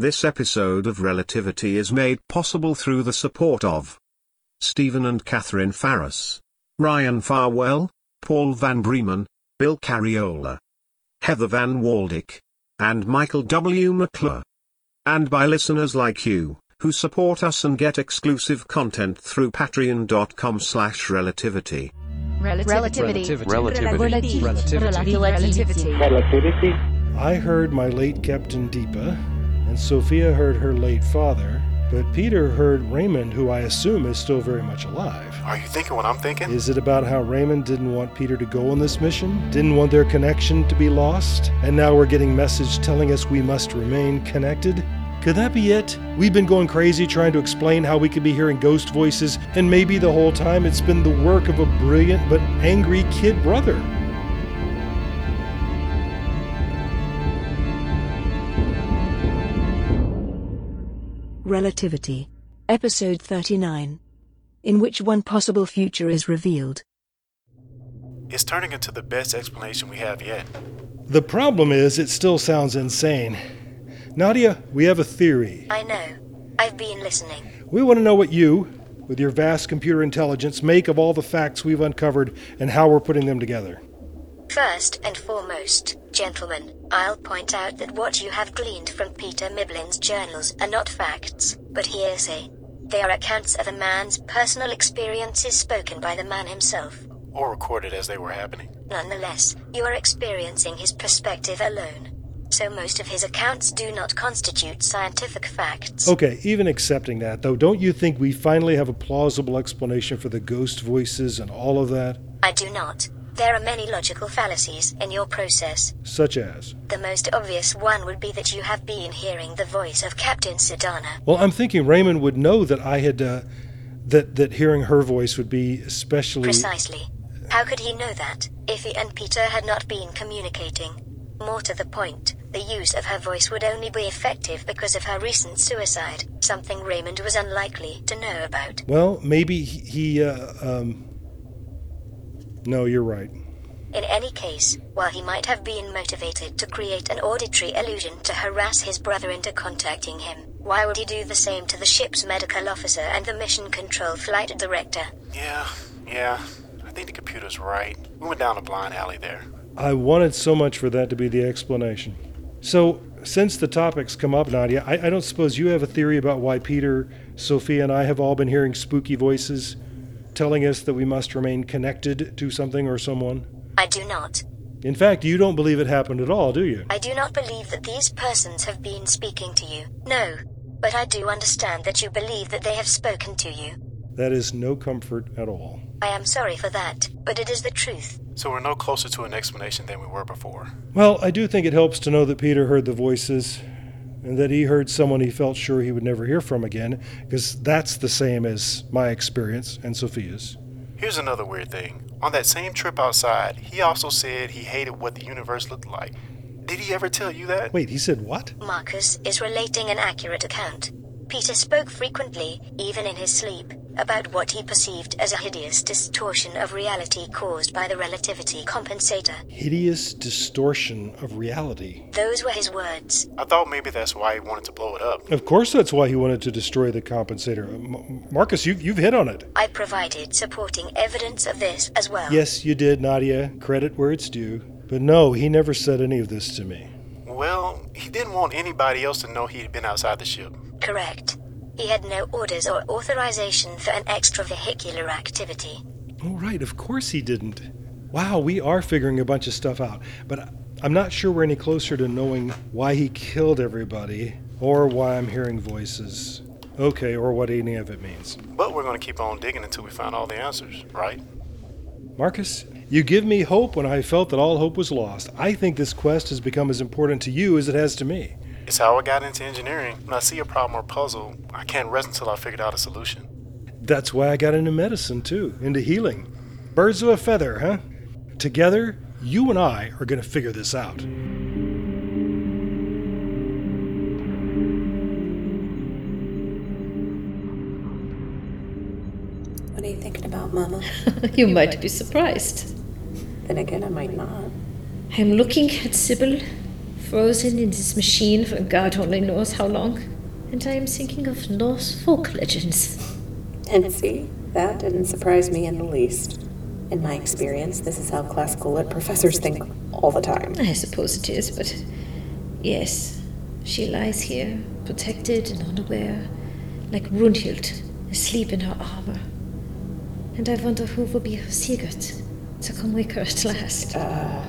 This episode of Relativity is made possible through the support of Stephen and Catherine Farris, Ryan Farwell, Paul Van Bremen, Bill Carriola, Heather Van Waldick, and Michael W. McClure. And by listeners like you, who support us and get exclusive content through patreon.com slash relativity. Relativity. Relativity. Relativity. Relativity. I heard my late Captain Deepa, and Sophia heard her late father, but Peter heard Raymond, who I assume is still very much alive. Are you thinking what I'm thinking? Is it about how Raymond didn't want Peter to go on this mission? Didn't want their connection to be lost? And now we're getting message telling us we must remain connected? Could that be it? We've been going crazy trying to explain how we could be hearing ghost voices, and maybe the whole time it's been the work of a brilliant but angry kid brother. Relativity. Episode 39. In which one possible future is revealed. It's turning into the best explanation we have yet. The problem is, it still sounds insane. Nadia, we have a theory. I know. I've been listening. We want to know what you, with your vast computer intelligence, make of all the facts we've uncovered and how we're putting them together. First and foremost, gentlemen, I'll point out that what you have gleaned from Peter Miblin's journals are not facts, but hearsay. They are accounts of a man's personal experiences spoken by the man himself. Or recorded as they were happening. Nonetheless, you are experiencing his perspective alone. So most of his accounts do not constitute scientific facts. Okay, even accepting that, though, don't you think we finally have a plausible explanation for the ghost voices and all of that? I do not. There are many logical fallacies in your process. Such as? The most obvious one would be that you have been hearing the voice of Captain Sedana. Well, I'm thinking Raymond would know that I had, uh, that, that hearing her voice would be especially. Precisely. How could he know that, if he and Peter had not been communicating? More to the point, the use of her voice would only be effective because of her recent suicide, something Raymond was unlikely to know about. Well, maybe he, he uh, um. No, you're right. In any case, while he might have been motivated to create an auditory illusion to harass his brother into contacting him, why would he do the same to the ship's medical officer and the mission control flight director? Yeah, yeah. I think the computer's right. We went down a blind alley there. I wanted so much for that to be the explanation. So, since the topic's come up, Nadia, I, I don't suppose you have a theory about why Peter, Sophia, and I have all been hearing spooky voices telling us that we must remain connected to something or someone? I do not. In fact, you don't believe it happened at all, do you? I do not believe that these persons have been speaking to you. No. But I do understand that you believe that they have spoken to you. That is no comfort at all. I am sorry for that, but it is the truth. So we're no closer to an explanation than we were before. Well, I do think it helps to know that Peter heard the voices and that he heard someone he felt sure he would never hear from again, because that's the same as my experience and Sophia's. Here's another weird thing. On that same trip outside, he also said he hated what the universe looked like. Did he ever tell you that? Wait, he said what? Marcus is relating an accurate account. Peter spoke frequently, even in his sleep, about what he perceived as a hideous distortion of reality caused by the relativity compensator. Hideous distortion of reality. Those were his words. I thought maybe that's why he wanted to blow it up. Of course, that's why he wanted to destroy the compensator. M- Marcus, you've, you've hit on it. I provided supporting evidence of this as well. Yes, you did, Nadia. Credit where it's due. But no, he never said any of this to me. Well, he didn't want anybody else to know he'd been outside the ship. Correct. He had no orders or authorization for an extravehicular activity. Oh, right, of course he didn't. Wow, we are figuring a bunch of stuff out. But I'm not sure we're any closer to knowing why he killed everybody or why I'm hearing voices. Okay, or what any of it means. But we're going to keep on digging until we find all the answers, right? Marcus, you give me hope when I felt that all hope was lost. I think this quest has become as important to you as it has to me. It's how I got into engineering. When I see a problem or puzzle, I can't rest until I figured out a solution. That's why I got into medicine, too, into healing. Birds of a feather, huh? Together, you and I are going to figure this out. What are you thinking about, Mama? you might be surprised. Then again, I might not. I'm looking at Sybil frozen in this machine for God only knows how long. And I am thinking of Norse folk legends. And see, that didn't surprise me in the least. In my experience, this is how classical lit professors think all the time. I suppose it is, but yes, she lies here, protected and unaware, like Brunhild, asleep in her armor. And I wonder who will be her Sigurd to come wake her at last. Uh,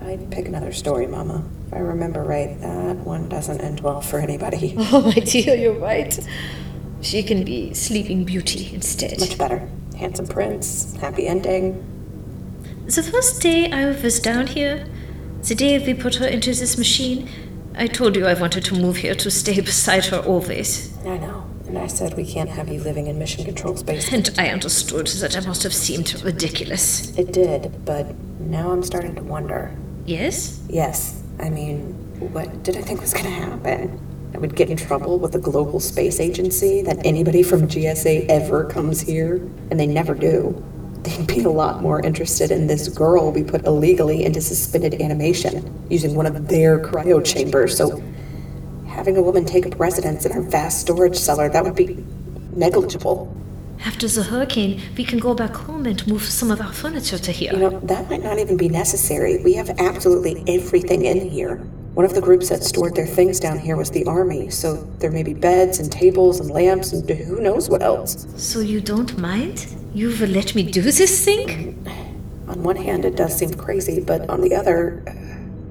I'd pick another story, Mama. If I remember right, that one doesn't end well for anybody. Oh, my dear, you're right. She can be Sleeping Beauty instead. Much better. Handsome prince, happy ending. The first day I was down here, the day we put her into this machine, I told you I wanted to move here to stay beside her always. I know. And I said we can't have you living in mission control space. And I understood that I must have seemed ridiculous. It did, but now I'm starting to wonder. Yes? Yes. I mean, what did I think was going to happen? I would get in trouble with the Global Space Agency, that anybody from GSA ever comes here, and they never do. They'd be a lot more interested in this girl we put illegally into suspended animation using one of their cryo chambers. So, having a woman take up residence in our vast storage cellar, that would be negligible. After the hurricane, we can go back home and move some of our furniture to here. You know, that might not even be necessary. We have absolutely everything in here. One of the groups that stored their things down here was the army, so there may be beds and tables and lamps and who knows what else. So you don't mind? You will let me do this thing? On one hand, it does seem crazy, but on the other,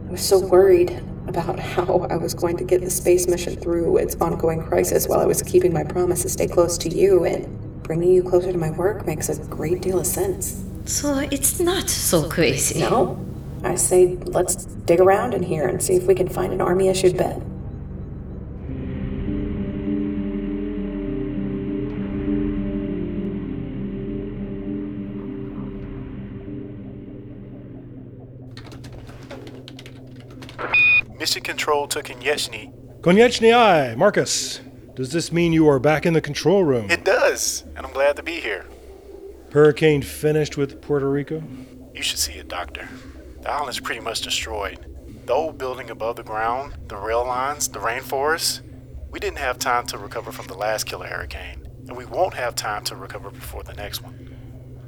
I was so worried about how I was going to get the space mission through its ongoing crisis while I was keeping my promise to stay close to you, and bringing you closer to my work makes a great deal of sense. So it's not so crazy. No. I say let's dig around in here and see if we can find an army issued bed. Control to Konieczny. Konieczny I, Marcus. Does this mean you are back in the control room? It does, and I'm glad to be here. Hurricane finished with Puerto Rico? You should see it, doctor. The island's pretty much destroyed. The old building above the ground, the rail lines, the rainforest. We didn't have time to recover from the last killer hurricane, and we won't have time to recover before the next one.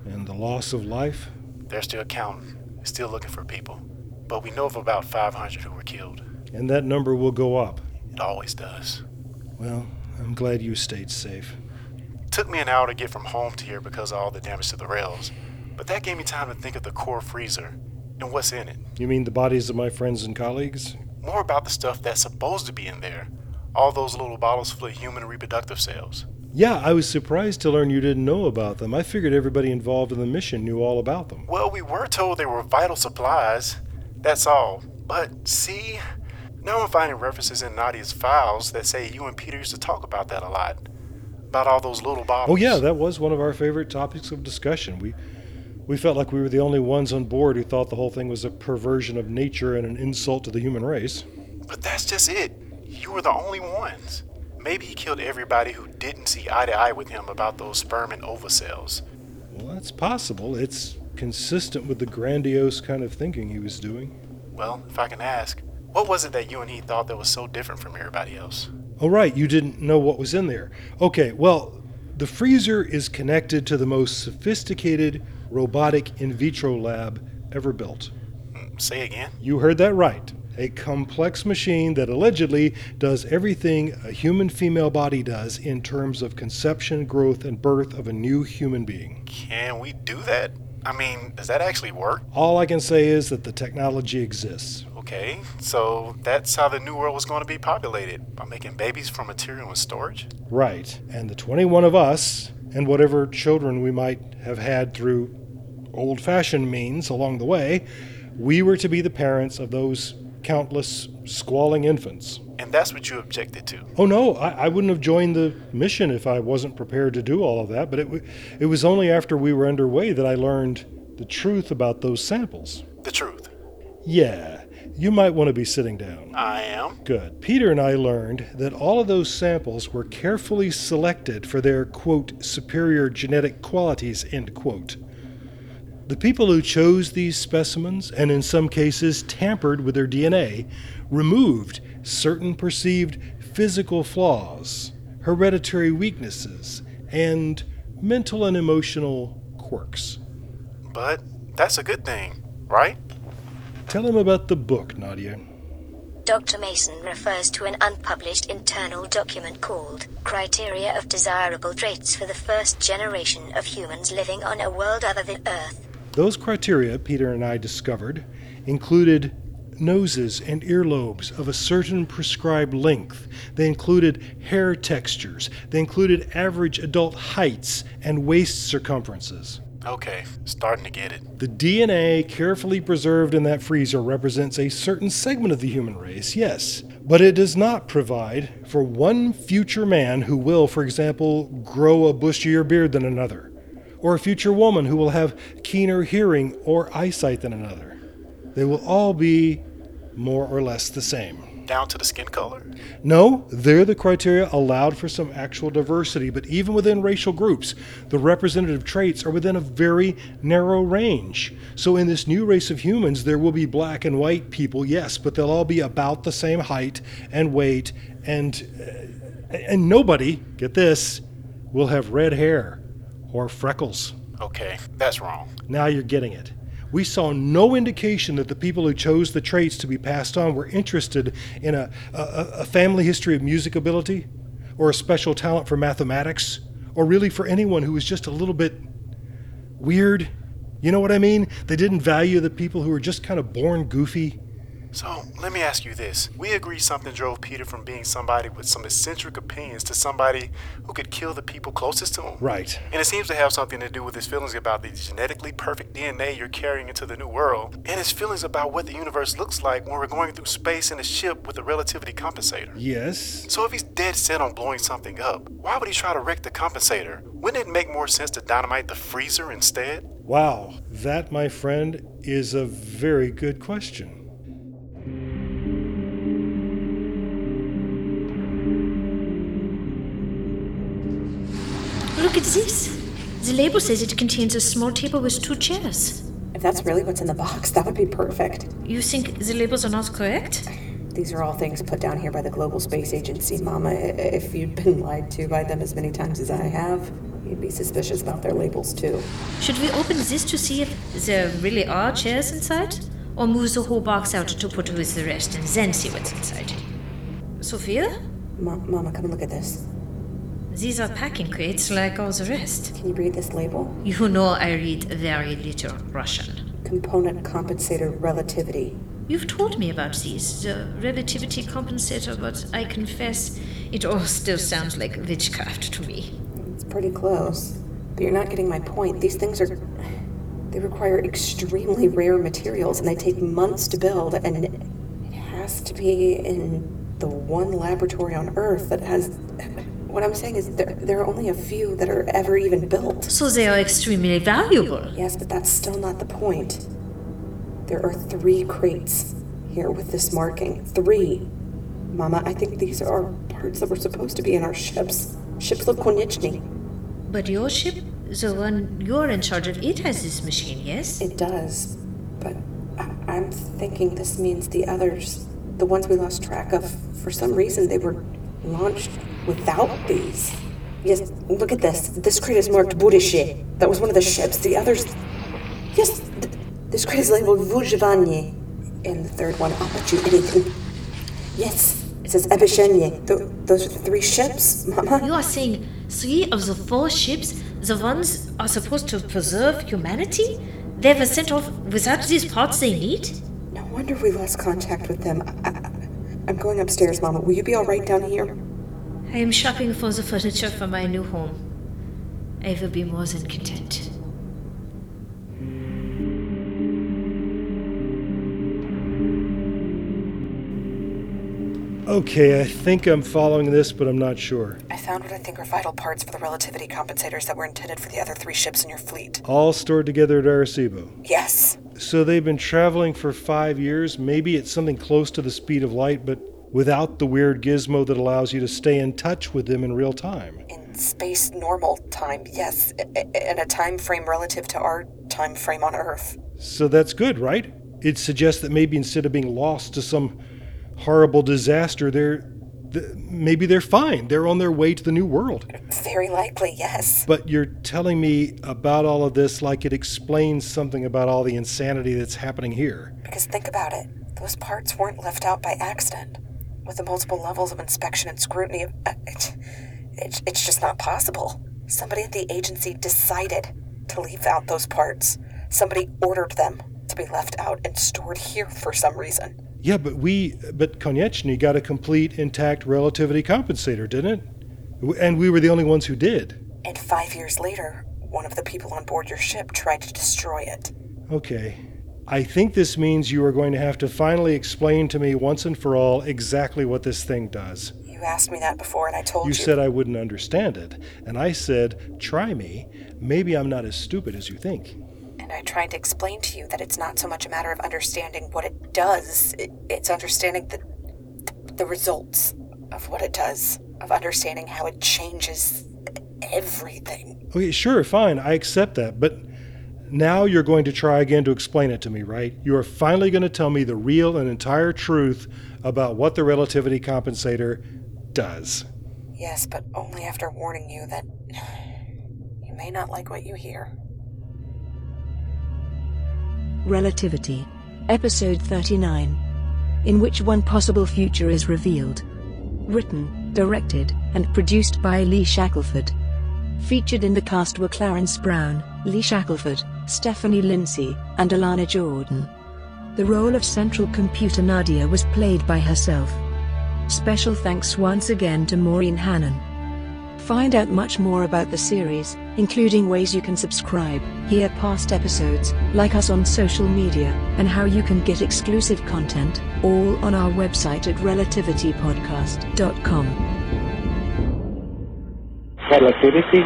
And the loss of life? They're still counting, still looking for people. But we know of about 500 who were killed. And that number will go up. It always does. Well, I'm glad you stayed safe. It took me an hour to get from home to here because of all the damage to the rails, but that gave me time to think of the core freezer and what's in it. You mean the bodies of my friends and colleagues? More about the stuff that's supposed to be in there. All those little bottles full of human reproductive cells. Yeah, I was surprised to learn you didn't know about them. I figured everybody involved in the mission knew all about them. Well, we were told they were vital supplies. That's all. But see, now I'm finding references in Nadia's files that say you and Peter used to talk about that a lot. About all those little bottles. Oh yeah, that was one of our favorite topics of discussion. We we felt like we were the only ones on board who thought the whole thing was a perversion of nature and an insult to the human race. But that's just it. You were the only ones. Maybe he killed everybody who didn't see eye to eye with him about those sperm and ova cells. Well, that's possible. It's consistent with the grandiose kind of thinking he was doing. Well, if I can ask, what was it that you and he thought that was so different from everybody else? Oh, right, you didn't know what was in there. Okay, well, the freezer is connected to the most sophisticated robotic in vitro lab ever built. Mm, Say again? You heard that right. A complex machine that allegedly does everything a human female body does in terms of conception, growth, and birth of a new human being. Can we do that? I mean, does that actually work? All I can say is that the technology exists. Okay, so that's how the new world was going to be populated by making babies from material and storage? Right. And the 21 of us, and whatever children we might have had through old fashioned means along the way, we were to be the parents of those countless squalling infants. And that's what you objected to. Oh no, I, I wouldn't have joined the mission if I wasn't prepared to do all of that. But it, w- it was only after we were underway that I learned the truth about those samples. The truth. Yeah, you might want to be sitting down. I am. Good. Peter and I learned that all of those samples were carefully selected for their, quote, superior genetic qualities, end quote. The people who chose these specimens, and in some cases tampered with their DNA, removed certain perceived physical flaws, hereditary weaknesses, and mental and emotional quirks. But that's a good thing, right? Tell him about the book, Nadia. Dr. Mason refers to an unpublished internal document called Criteria of Desirable Traits for the First Generation of Humans Living on a World Other Than Earth. Those criteria, Peter and I discovered, included noses and earlobes of a certain prescribed length. They included hair textures. They included average adult heights and waist circumferences. Okay, starting to get it. The DNA carefully preserved in that freezer represents a certain segment of the human race, yes, but it does not provide for one future man who will, for example, grow a bushier beard than another, or a future woman who will have keener hearing or eyesight than another. They will all be more or less the same. Down to the skin color? No, there the criteria allowed for some actual diversity, but even within racial groups, the representative traits are within a very narrow range. So in this new race of humans, there will be black and white people, yes, but they'll all be about the same height and weight, and uh, and nobody, get this, will have red hair or freckles. Okay, that's wrong. Now you're getting it. We saw no indication that the people who chose the traits to be passed on were interested in a, a, a, family history of music ability, or a special talent for mathematics, or really for anyone who was just a little bit weird. You know what I mean? They didn't value the people who were just kind of born goofy. So, let me ask you this. We agree something drove Peter from being somebody with some eccentric opinions to somebody who could kill the people closest to him. Right. And it seems to have something to do with his feelings about the genetically perfect DNA you're carrying into the new world, and his feelings about what the universe looks like when we're going through space in a ship with a relativity compensator. Yes. So, if he's dead set on blowing something up, why would he try to wreck the compensator? Wouldn't it make more sense to dynamite the freezer instead? Wow, that, my friend, is a very good question. Look at this. The label says it contains a small table with two chairs. If that's really what's in the box, that would be perfect. You think the labels are not correct? These are all things put down here by the Global Space Agency, Mama. If you'd been lied to by them as many times as I have, you'd be suspicious about their labels too. Should we open this to see if there really are chairs inside? Or move the whole box out to put with the rest and then see what's inside? Sophia? Ma- Mama, come and look at this. These are packing crates like all the rest. Can you read this label? You know I read very little Russian. Component compensator relativity. You've told me about these, the relativity compensator, but I confess it all still sounds like witchcraft to me. It's pretty close. But you're not getting my point. These things are. They require extremely rare materials and they take months to build, and it has to be in the one laboratory on Earth that has what I'm saying is there, there are only a few that are ever even built. So they are extremely valuable. Yes, but that's still not the point. There are three crates here with this marking. Three. Mama, I think these are parts that were supposed to be in our ships. Ships look Konieczny. But your ship, the one you're in charge of, it has this machine, yes? It does. But I- I'm thinking this means the others, the ones we lost track of, for some reason they were launched without these. Yes, look at this. This crate is marked Burishe. That was one of the ships. The others. Yes, th- this crate is labeled Vujvanye. And the third one, anything. Yes, it says Ebishenye. Th- those are the three ships, Mama. You are saying three of the four ships, the ones are supposed to preserve humanity? They were sent off without these parts they need? No wonder we lost contact with them. I- I'm going upstairs, Mama. Will you be all right down here? I am shopping for the furniture for my new home. I will be more than content. Okay, I think I'm following this, but I'm not sure. I found what I think are vital parts for the relativity compensators that were intended for the other three ships in your fleet. All stored together at Arecibo. Yes. So they've been traveling for five years. Maybe it's something close to the speed of light, but without the weird gizmo that allows you to stay in touch with them in real time. In space normal time, yes, and a time frame relative to our time frame on Earth. So that's good, right? It suggests that maybe instead of being lost to some horrible disaster, they're th- maybe they're fine. They're on their way to the new world. Very likely, yes. But you're telling me about all of this like it explains something about all the insanity that's happening here. Because think about it. Those parts weren't left out by accident. With the multiple levels of inspection and scrutiny, of, uh, it, it, it's just not possible. Somebody at the agency decided to leave out those parts. Somebody ordered them to be left out and stored here for some reason. Yeah, but we, but Konieczny got a complete intact relativity compensator, didn't it? And we were the only ones who did. And five years later, one of the people on board your ship tried to destroy it. Okay. I think this means you are going to have to finally explain to me once and for all exactly what this thing does. You asked me that before, and I told you. You said I wouldn't understand it. And I said, try me. Maybe I'm not as stupid as you think and I tried to explain to you that it's not so much a matter of understanding what it does, it's understanding the, the results of what it does, of understanding how it changes everything. Okay, sure, fine, I accept that, but now you're going to try again to explain it to me, right? You are finally going to tell me the real and entire truth about what the relativity compensator does. Yes, but only after warning you that you may not like what you hear. Relativity. Episode 39. In which one possible future is revealed. Written, directed, and produced by Lee Shackelford. Featured in the cast were Clarence Brown, Lee Shackelford, Stephanie Lindsay, and Alana Jordan. The role of Central Computer Nadia was played by herself. Special thanks once again to Maureen Hannon. Find out much more about the series, including ways you can subscribe, hear past episodes, like us on social media, and how you can get exclusive content, all on our website at relativitypodcast.com. Relativity